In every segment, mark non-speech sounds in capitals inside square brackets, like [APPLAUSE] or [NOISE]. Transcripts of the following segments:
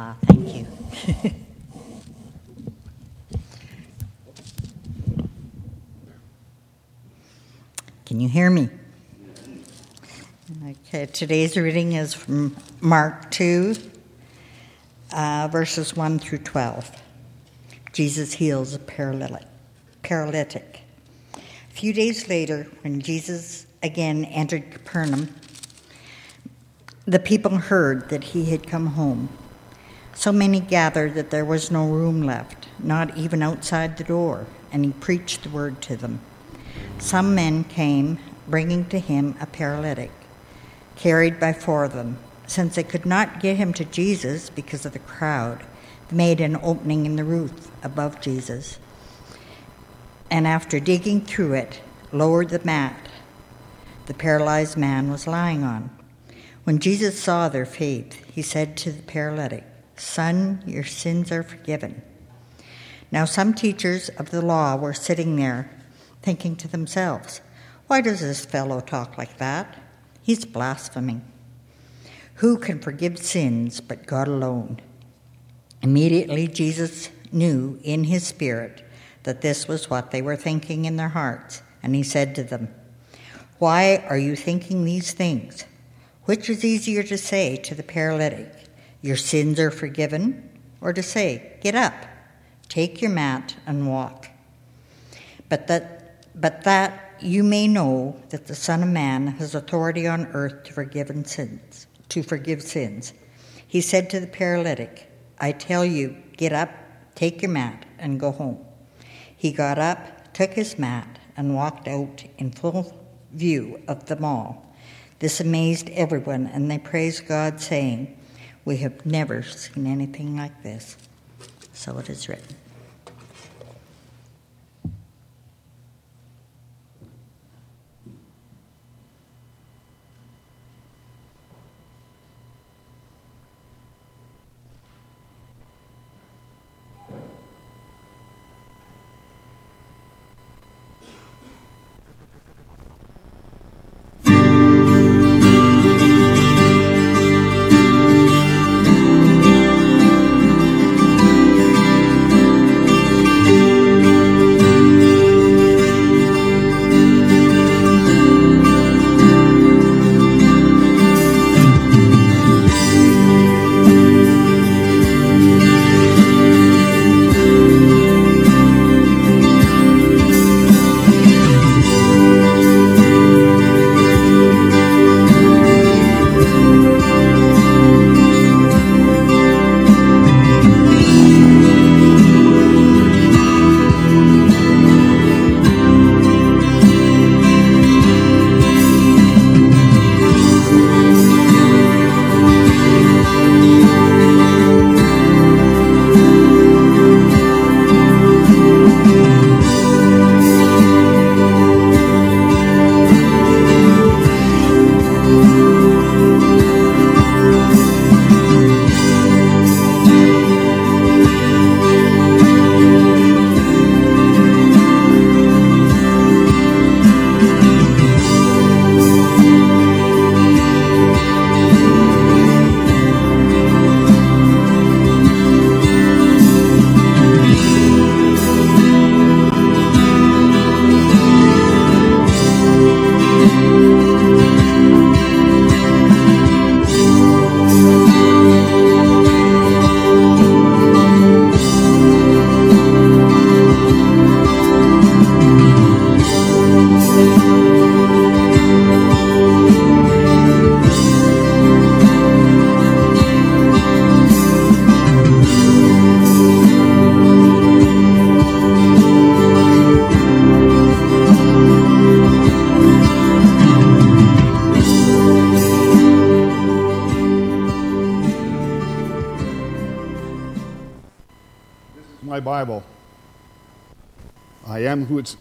Ah, thank you. [LAUGHS] Can you hear me? Okay, today's reading is from Mark 2, uh, verses 1 through 12. Jesus heals a paralytic. A few days later, when Jesus again entered Capernaum, the people heard that he had come home. So many gathered that there was no room left, not even outside the door, and he preached the word to them. Some men came, bringing to him a paralytic, carried by four of them. Since they could not get him to Jesus because of the crowd, they made an opening in the roof above Jesus, and after digging through it, lowered the mat the paralyzed man was lying on. When Jesus saw their faith, he said to the paralytic, Son, your sins are forgiven. Now, some teachers of the law were sitting there, thinking to themselves, Why does this fellow talk like that? He's blaspheming. Who can forgive sins but God alone? Immediately, Jesus knew in his spirit that this was what they were thinking in their hearts, and he said to them, Why are you thinking these things? Which is easier to say to the paralytic, Your sins are forgiven, or to say, Get up, take your mat, and walk? But that, but that you may know that the Son of Man has authority on earth to forgive sins, to forgive sins. He said to the paralytic, I tell you, get up, take your mat, and go home. He got up, took his mat, and walked out in full view of them all. This amazed everyone, and they praised God, saying, We have never seen anything like this. So it is written.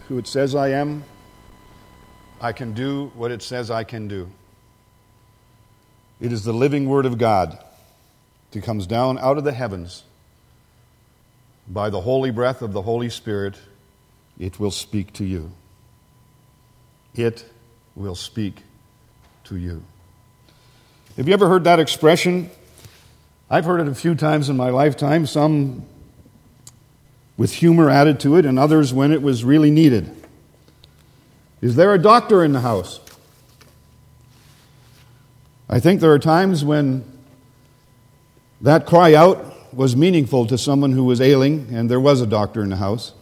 Who it, says I am, I can do what it says I can do. It is the living Word of God that comes down out of the heavens by the holy breath of the Holy Spirit. It will speak to you. It will speak to you. Have you ever heard that expression? I've heard it a few times in my lifetime, some with humor added to it, and others when it was really needed. Is there a doctor in the house? I think there are times when that cry out was meaningful to someone who was ailing, and there was a doctor in the house.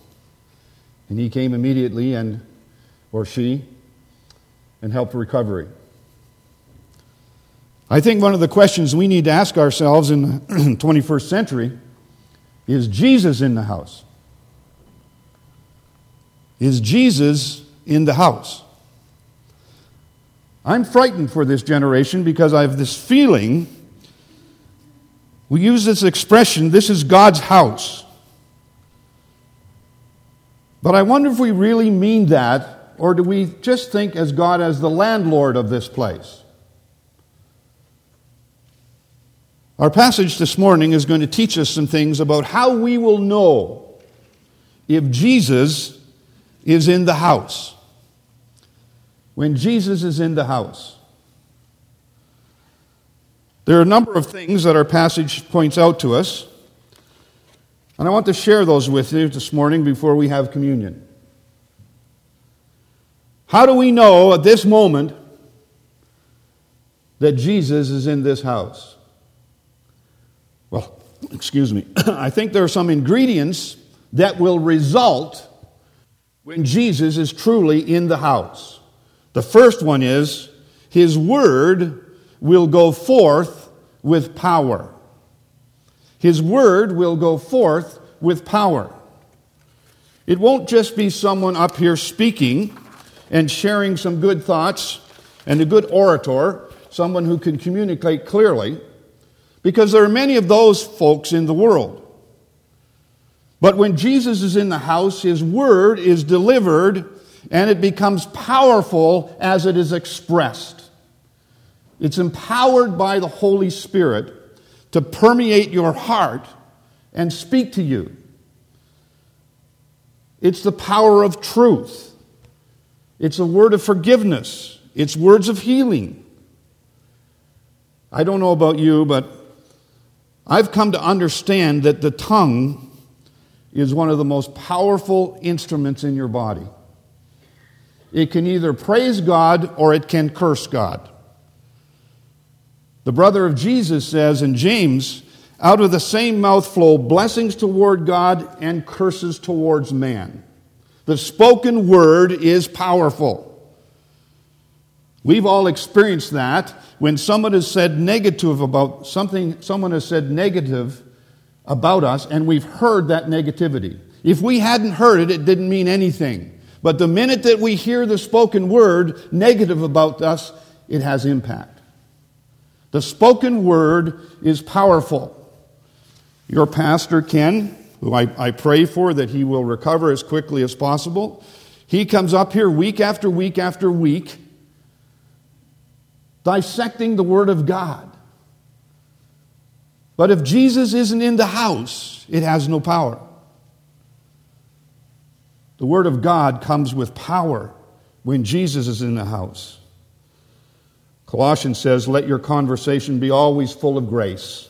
And he came immediately, and or she, and helped recovery. I think one of the questions we need to ask ourselves in the [CLEARS THROAT] 21st century is Jesus in the house? Is Jesus in the house? I'm frightened for this generation because I have this feeling. We use this expression, this is God's house. But I wonder if we really mean that, or do we just think as God as the landlord of this place? Our passage this morning is going to teach us some things about how we will know if Jesus is in the house. When Jesus is in the house. There are a number of things that our passage points out to us, and I want to share those with you this morning before we have communion. How do we know at this moment that Jesus is in this house? Well, excuse me, [COUGHS] I think there are some ingredients that will result when Jesus is truly in the house. The first one is his word will go forth with power. His word will go forth with power. It won't just be someone up here speaking and sharing some good thoughts and a good orator, someone who can communicate clearly because there are many of those folks in the world. But when Jesus is in the house, his word is delivered and it becomes powerful as it is expressed. It's empowered by the Holy Spirit to permeate your heart and speak to you. It's the power of truth. It's a word of forgiveness. It's words of healing. I don't know about you, but I've come to understand that the tongue is one of the most powerful instruments in your body. It can either praise God or it can curse God. The brother of Jesus says in James, out of the same mouth flow blessings toward God and curses towards man. The spoken word is powerful. We've all experienced that when someone has said negative about something, someone has said negative about us, and we've heard that negativity. If we hadn't heard it, it didn't mean anything. But the minute that we hear the spoken word negative about us, it has impact. The spoken word is powerful. Your pastor, Ken, who I, I pray for that he will recover as quickly as possible, he comes up here week after week after week dissecting the Word of God. But if Jesus isn't in the house, it has no power. The Word of God comes with power when Jesus is in the house. Colossians says, Let your conversation be always full of grace,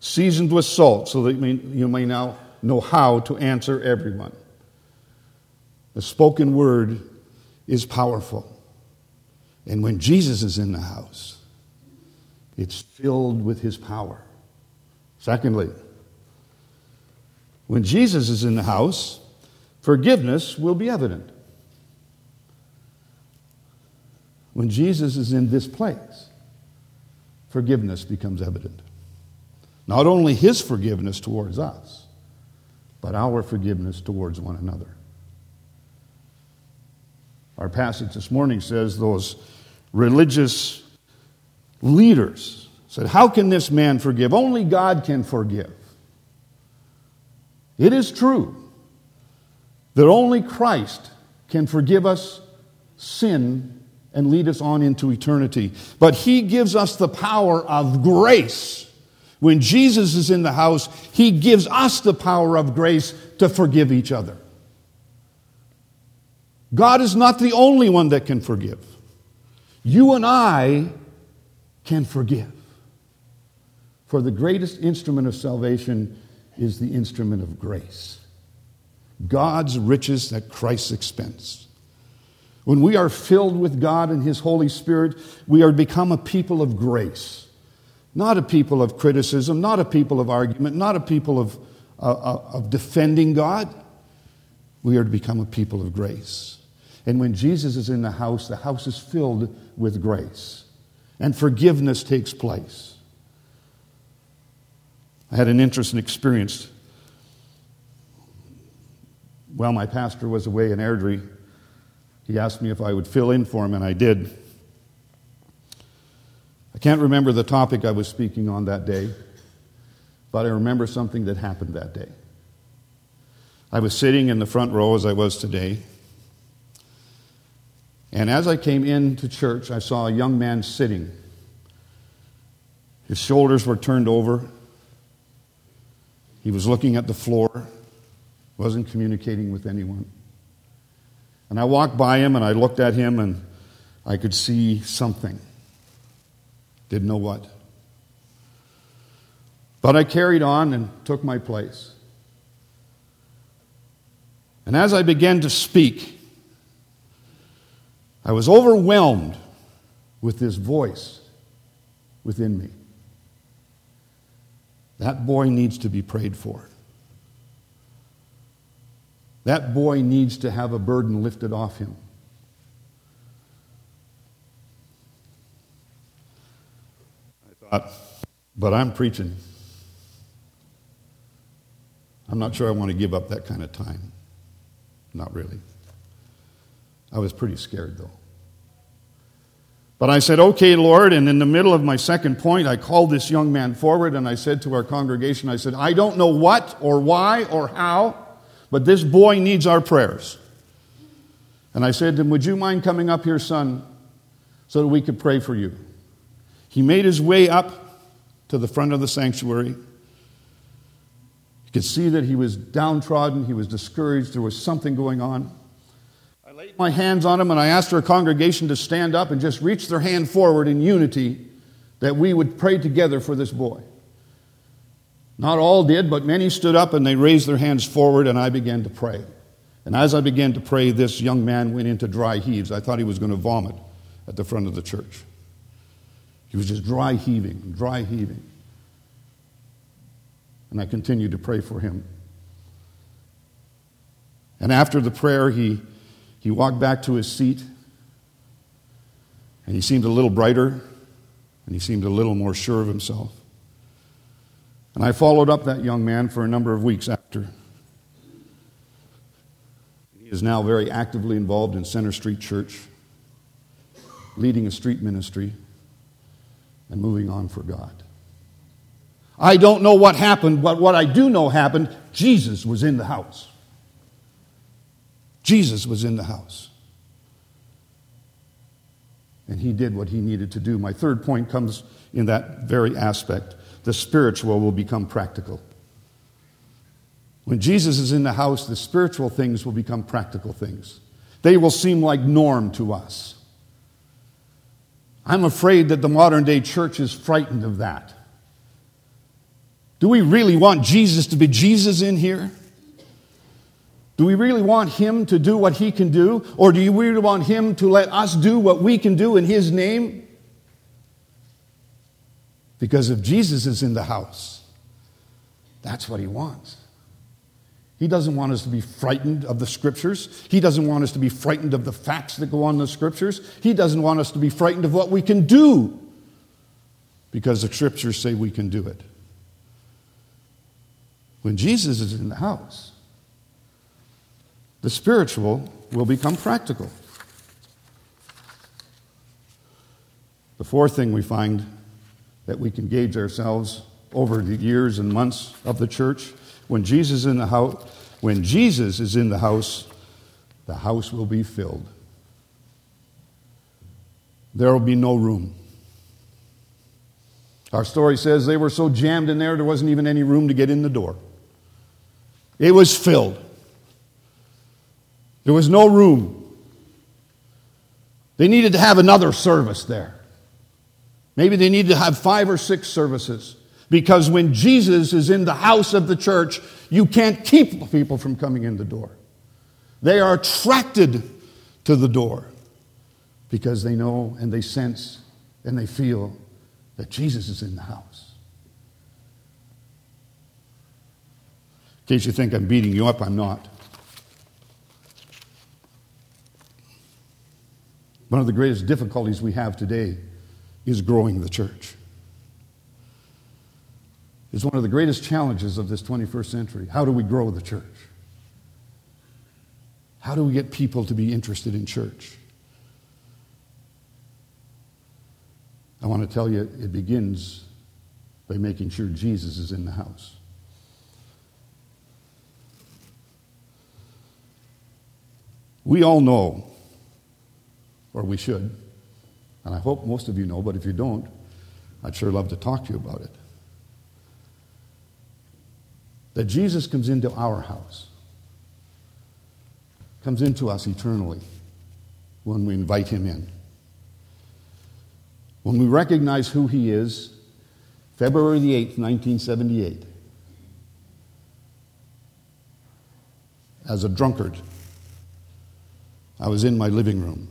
seasoned with salt, so that you may now know how to answer everyone. The spoken word is powerful. And when Jesus is in the house, it's filled with his power. Secondly, when Jesus is in the house, forgiveness will be evident. When Jesus is in this place, forgiveness becomes evident. Not only his forgiveness towards us, but our forgiveness towards one another. Our passage this morning says those religious leaders said, How can this man forgive? Only God can forgive. It is true that only Christ can forgive us sin and lead us on into eternity. But He gives us the power of grace. When Jesus is in the house, He gives us the power of grace to forgive each other. God is not the only one that can forgive. You and I can forgive. For the greatest instrument of salvation is the instrument of grace. God's riches at Christ's expense. When we are filled with God and His Holy Spirit, we are to become a people of grace. Not a people of criticism, not a people of argument, not a people of, uh, uh, of defending God. We are to become a people of grace. And when Jesus is in the house, the house is filled with grace. And forgiveness takes place. I had an interesting experience. While my pastor was away in Airdrie, he asked me if I would fill in for him, and I did. I can't remember the topic I was speaking on that day, but I remember something that happened that day. I was sitting in the front row as I was today. And as I came into church, I saw a young man sitting. His shoulders were turned over. He was looking at the floor, wasn't communicating with anyone. And I walked by him and I looked at him and I could see something. Didn't know what. But I carried on and took my place. And as I began to speak, I was overwhelmed with this voice within me. That boy needs to be prayed for. That boy needs to have a burden lifted off him. I thought, but I'm preaching. I'm not sure I want to give up that kind of time. Not really. I was pretty scared, though. But I said, okay, Lord. And in the middle of my second point, I called this young man forward and I said to our congregation, I said, I don't know what or why or how, but this boy needs our prayers. And I said to him, Would you mind coming up here, son, so that we could pray for you? He made his way up to the front of the sanctuary. You could see that he was downtrodden, he was discouraged, there was something going on. My hands on him and I asked our congregation to stand up and just reach their hand forward in unity that we would pray together for this boy. Not all did, but many stood up and they raised their hands forward, and I began to pray. And as I began to pray, this young man went into dry heaves. I thought he was going to vomit at the front of the church. He was just dry heaving, dry heaving. And I continued to pray for him. And after the prayer, he, he walked back to his seat, and he seemed a little brighter, and he seemed a little more sure of himself. And I followed up that young man for a number of weeks after. He is now very actively involved in Center Street Church, leading a street ministry, and moving on for God. I don't know what happened, but what I do know happened Jesus was in the house. Jesus was in the house. And he did what he needed to do. My third point comes in that very aspect the spiritual will become practical. When Jesus is in the house, the spiritual things will become practical things. They will seem like norm to us. I'm afraid that the modern day church is frightened of that. Do we really want Jesus to be Jesus in here? Do we really want him to do what he can do? Or do you really want him to let us do what we can do in his name? Because if Jesus is in the house, that's what he wants. He doesn't want us to be frightened of the scriptures. He doesn't want us to be frightened of the facts that go on in the scriptures. He doesn't want us to be frightened of what we can do because the scriptures say we can do it. When Jesus is in the house, the spiritual will become practical. The fourth thing we find that we can gauge ourselves over the years and months of the church. When Jesus is in the house, when Jesus is in the house, the house will be filled. There will be no room. Our story says they were so jammed in there, there wasn't even any room to get in the door. It was filled. There was no room. They needed to have another service there. Maybe they need to have five or six services. Because when Jesus is in the house of the church, you can't keep people from coming in the door. They are attracted to the door because they know and they sense and they feel that Jesus is in the house. In case you think I'm beating you up, I'm not. One of the greatest difficulties we have today is growing the church. It's one of the greatest challenges of this 21st century. How do we grow the church? How do we get people to be interested in church? I want to tell you, it begins by making sure Jesus is in the house. We all know, or we should, and I hope most of you know, but if you don't, I'd sure love to talk to you about it. That Jesus comes into our house, comes into us eternally when we invite him in. When we recognize who he is, February the 8th, 1978, as a drunkard, I was in my living room.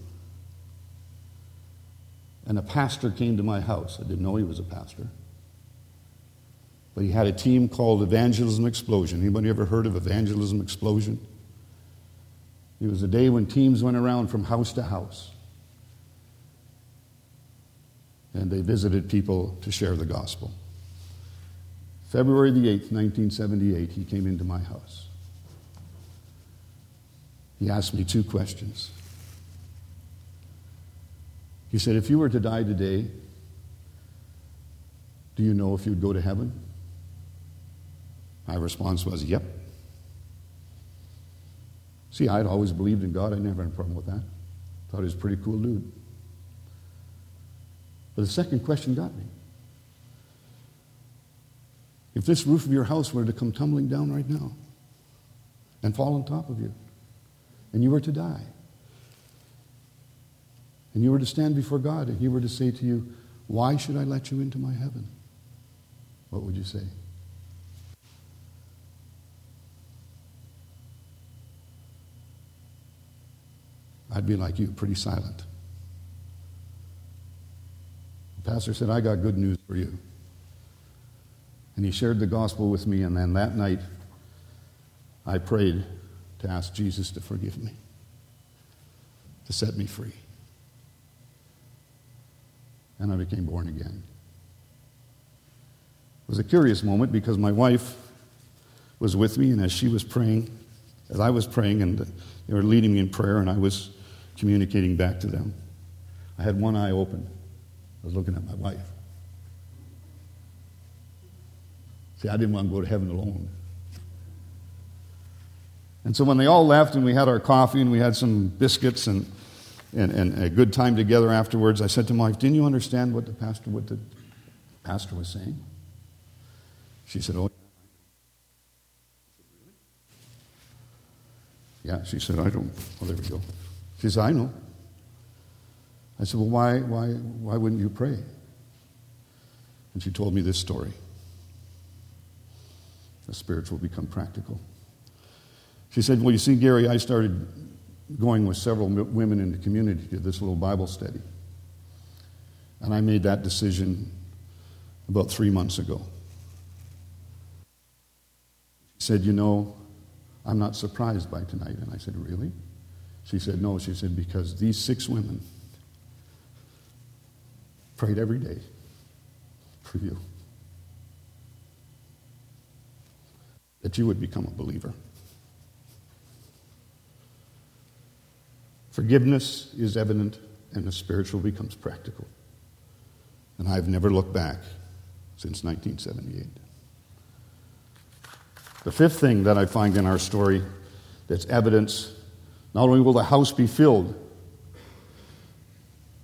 And a pastor came to my house. I didn't know he was a pastor. But he had a team called Evangelism Explosion. Anybody ever heard of Evangelism Explosion? It was a day when teams went around from house to house. And they visited people to share the gospel. February the 8th, 1978, he came into my house. He asked me two questions. He said, If you were to die today, do you know if you'd go to heaven? My response was, Yep. See, I'd always believed in God. I never had a problem with that. Thought he was a pretty cool dude. But the second question got me. If this roof of your house were to come tumbling down right now and fall on top of you, and you were to die, and you were to stand before God, and He were to say to you, Why should I let you into my heaven? What would you say? I'd be like you, pretty silent. The pastor said, I got good news for you. And he shared the gospel with me, and then that night I prayed to ask Jesus to forgive me, to set me free. And I became born again. It was a curious moment because my wife was with me, and as she was praying, as I was praying, and they were leading me in prayer, and I was communicating back to them. I had one eye open. I was looking at my wife. See, I didn't want to go to heaven alone. And so when they all left and we had our coffee and we had some biscuits and, and, and a good time together afterwards, I said to my wife, Didn't you understand what the pastor, what the pastor was saying? She said, Oh, yeah. She said, I don't. Well, there we go. She says, I know. I said, Well, why, why, why wouldn't you pray? And she told me this story. The spiritual become practical. She said, Well, you see, Gary, I started going with several women in the community to this little Bible study. And I made that decision about three months ago. She said, You know, I'm not surprised by tonight. And I said, Really? She said, No. She said, Because these six women prayed every day for you. That you would become a believer. Forgiveness is evident, and the spiritual becomes practical. And I've never looked back since 1978. The fifth thing that I find in our story that's evidence not only will the house be filled,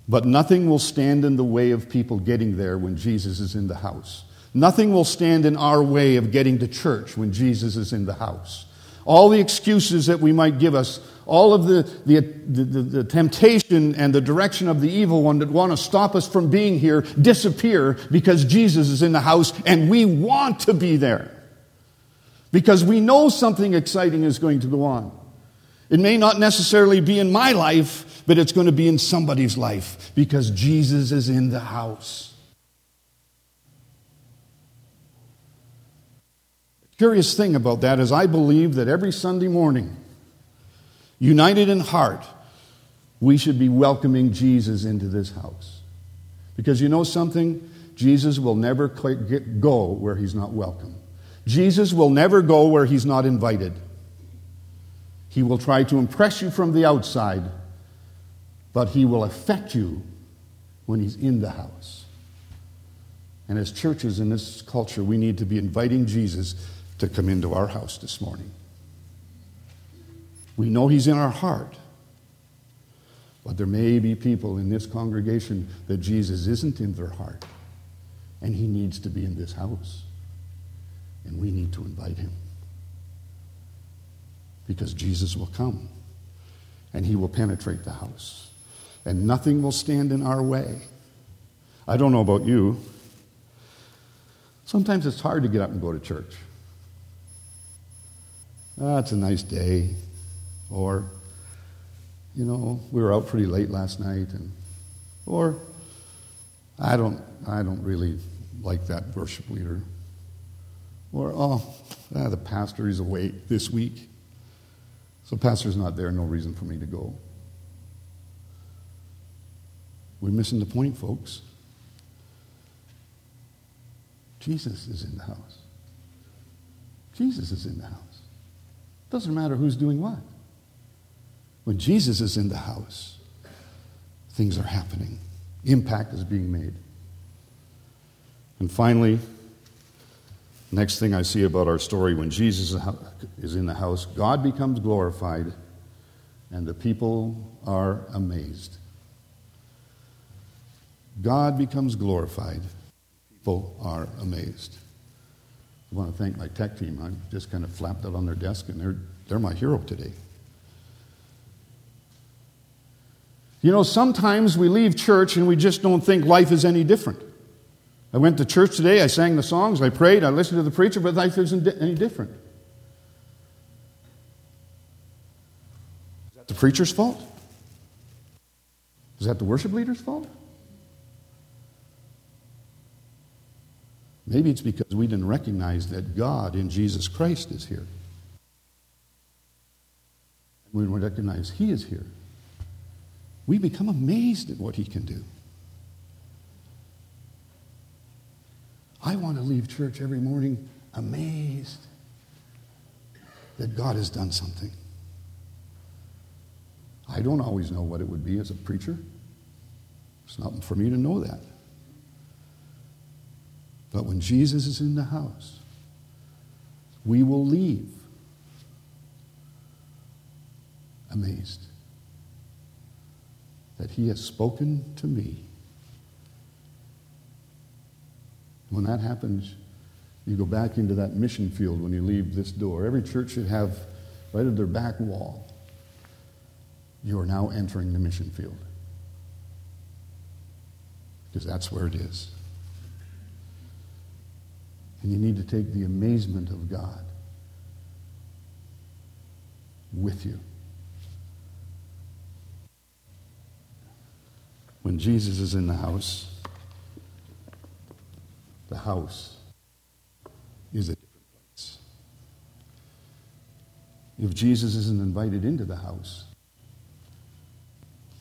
but nothing will stand in the way of people getting there when Jesus is in the house. Nothing will stand in our way of getting to church when Jesus is in the house. All the excuses that we might give us, all of the, the, the, the, temptation and the direction of the evil one that want to stop us from being here disappear because Jesus is in the house and we want to be there. Because we know something exciting is going to go on. It may not necessarily be in my life, but it's going to be in somebody's life because Jesus is in the house. Curious thing about that is, I believe that every Sunday morning, united in heart, we should be welcoming Jesus into this house. Because you know something? Jesus will never go where he's not welcome. Jesus will never go where he's not invited. He will try to impress you from the outside, but he will affect you when he's in the house. And as churches in this culture, we need to be inviting Jesus to come into our house this morning. We know He's in our heart. But there may be people in this congregation that Jesus isn't in their heart, and He needs to be in this house. And we need to invite Him. Because Jesus will come, and He will penetrate the house, and nothing will stand in our way. I don't know about you. Sometimes it's hard to get up and go to church. Ah, it's a nice day. Or, you know, we were out pretty late last night. And, or, I don't, I don't really like that worship leader. Or, oh, ah, the pastor is away this week. So, pastor's not there, no reason for me to go. We're missing the point, folks. Jesus is in the house. Jesus is in the house. Doesn't matter who's doing what. When Jesus is in the house, things are happening, impact is being made. And finally, next thing I see about our story when Jesus is in the house, God becomes glorified and the people are amazed. God becomes glorified, people are amazed. I want to thank my tech team. I just kind of flapped that on their desk, and they're, they're my hero today. You know, sometimes we leave church and we just don't think life is any different. I went to church today, I sang the songs, I prayed, I listened to the preacher, but life isn't any different. Is that the preacher's fault? Is that the worship leader's fault? Maybe it's because we didn't recognize that God in Jesus Christ is here. We recognize He is here. We become amazed at what He can do. I want to leave church every morning amazed that God has done something. I don't always know what it would be as a preacher. It's not for me to know that. But when Jesus is in the house, we will leave amazed that he has spoken to me. When that happens, you go back into that mission field when you leave this door. Every church should have right at their back wall. You are now entering the mission field. Because that's where it is. And you need to take the amazement of God with you. When Jesus is in the house, the house is a different place. If Jesus isn't invited into the house,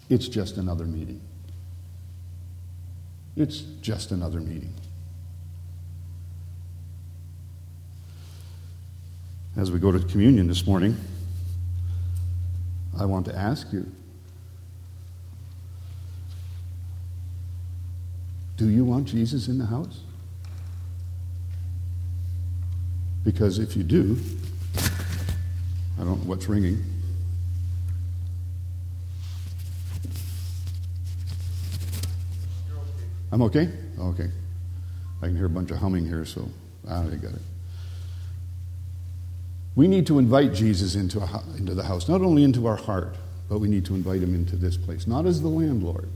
it's just another meeting. It's just another meeting. As we go to communion this morning, I want to ask you Do you want Jesus in the house? Because if you do, I don't know what's ringing. I'm okay? Okay. I can hear a bunch of humming here, so I got it. We need to invite Jesus into, a, into the house, not only into our heart, but we need to invite him into this place, not as the landlord,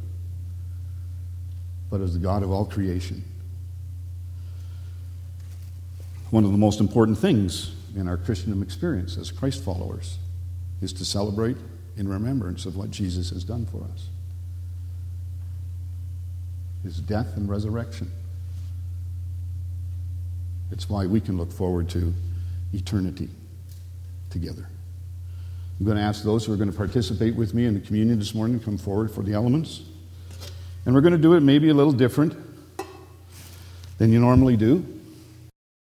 but as the God of all creation. One of the most important things in our Christian experience as Christ followers is to celebrate in remembrance of what Jesus has done for us his death and resurrection. It's why we can look forward to eternity together. I'm going to ask those who are going to participate with me in the communion this morning to come forward for the elements. And we're going to do it maybe a little different than you normally do.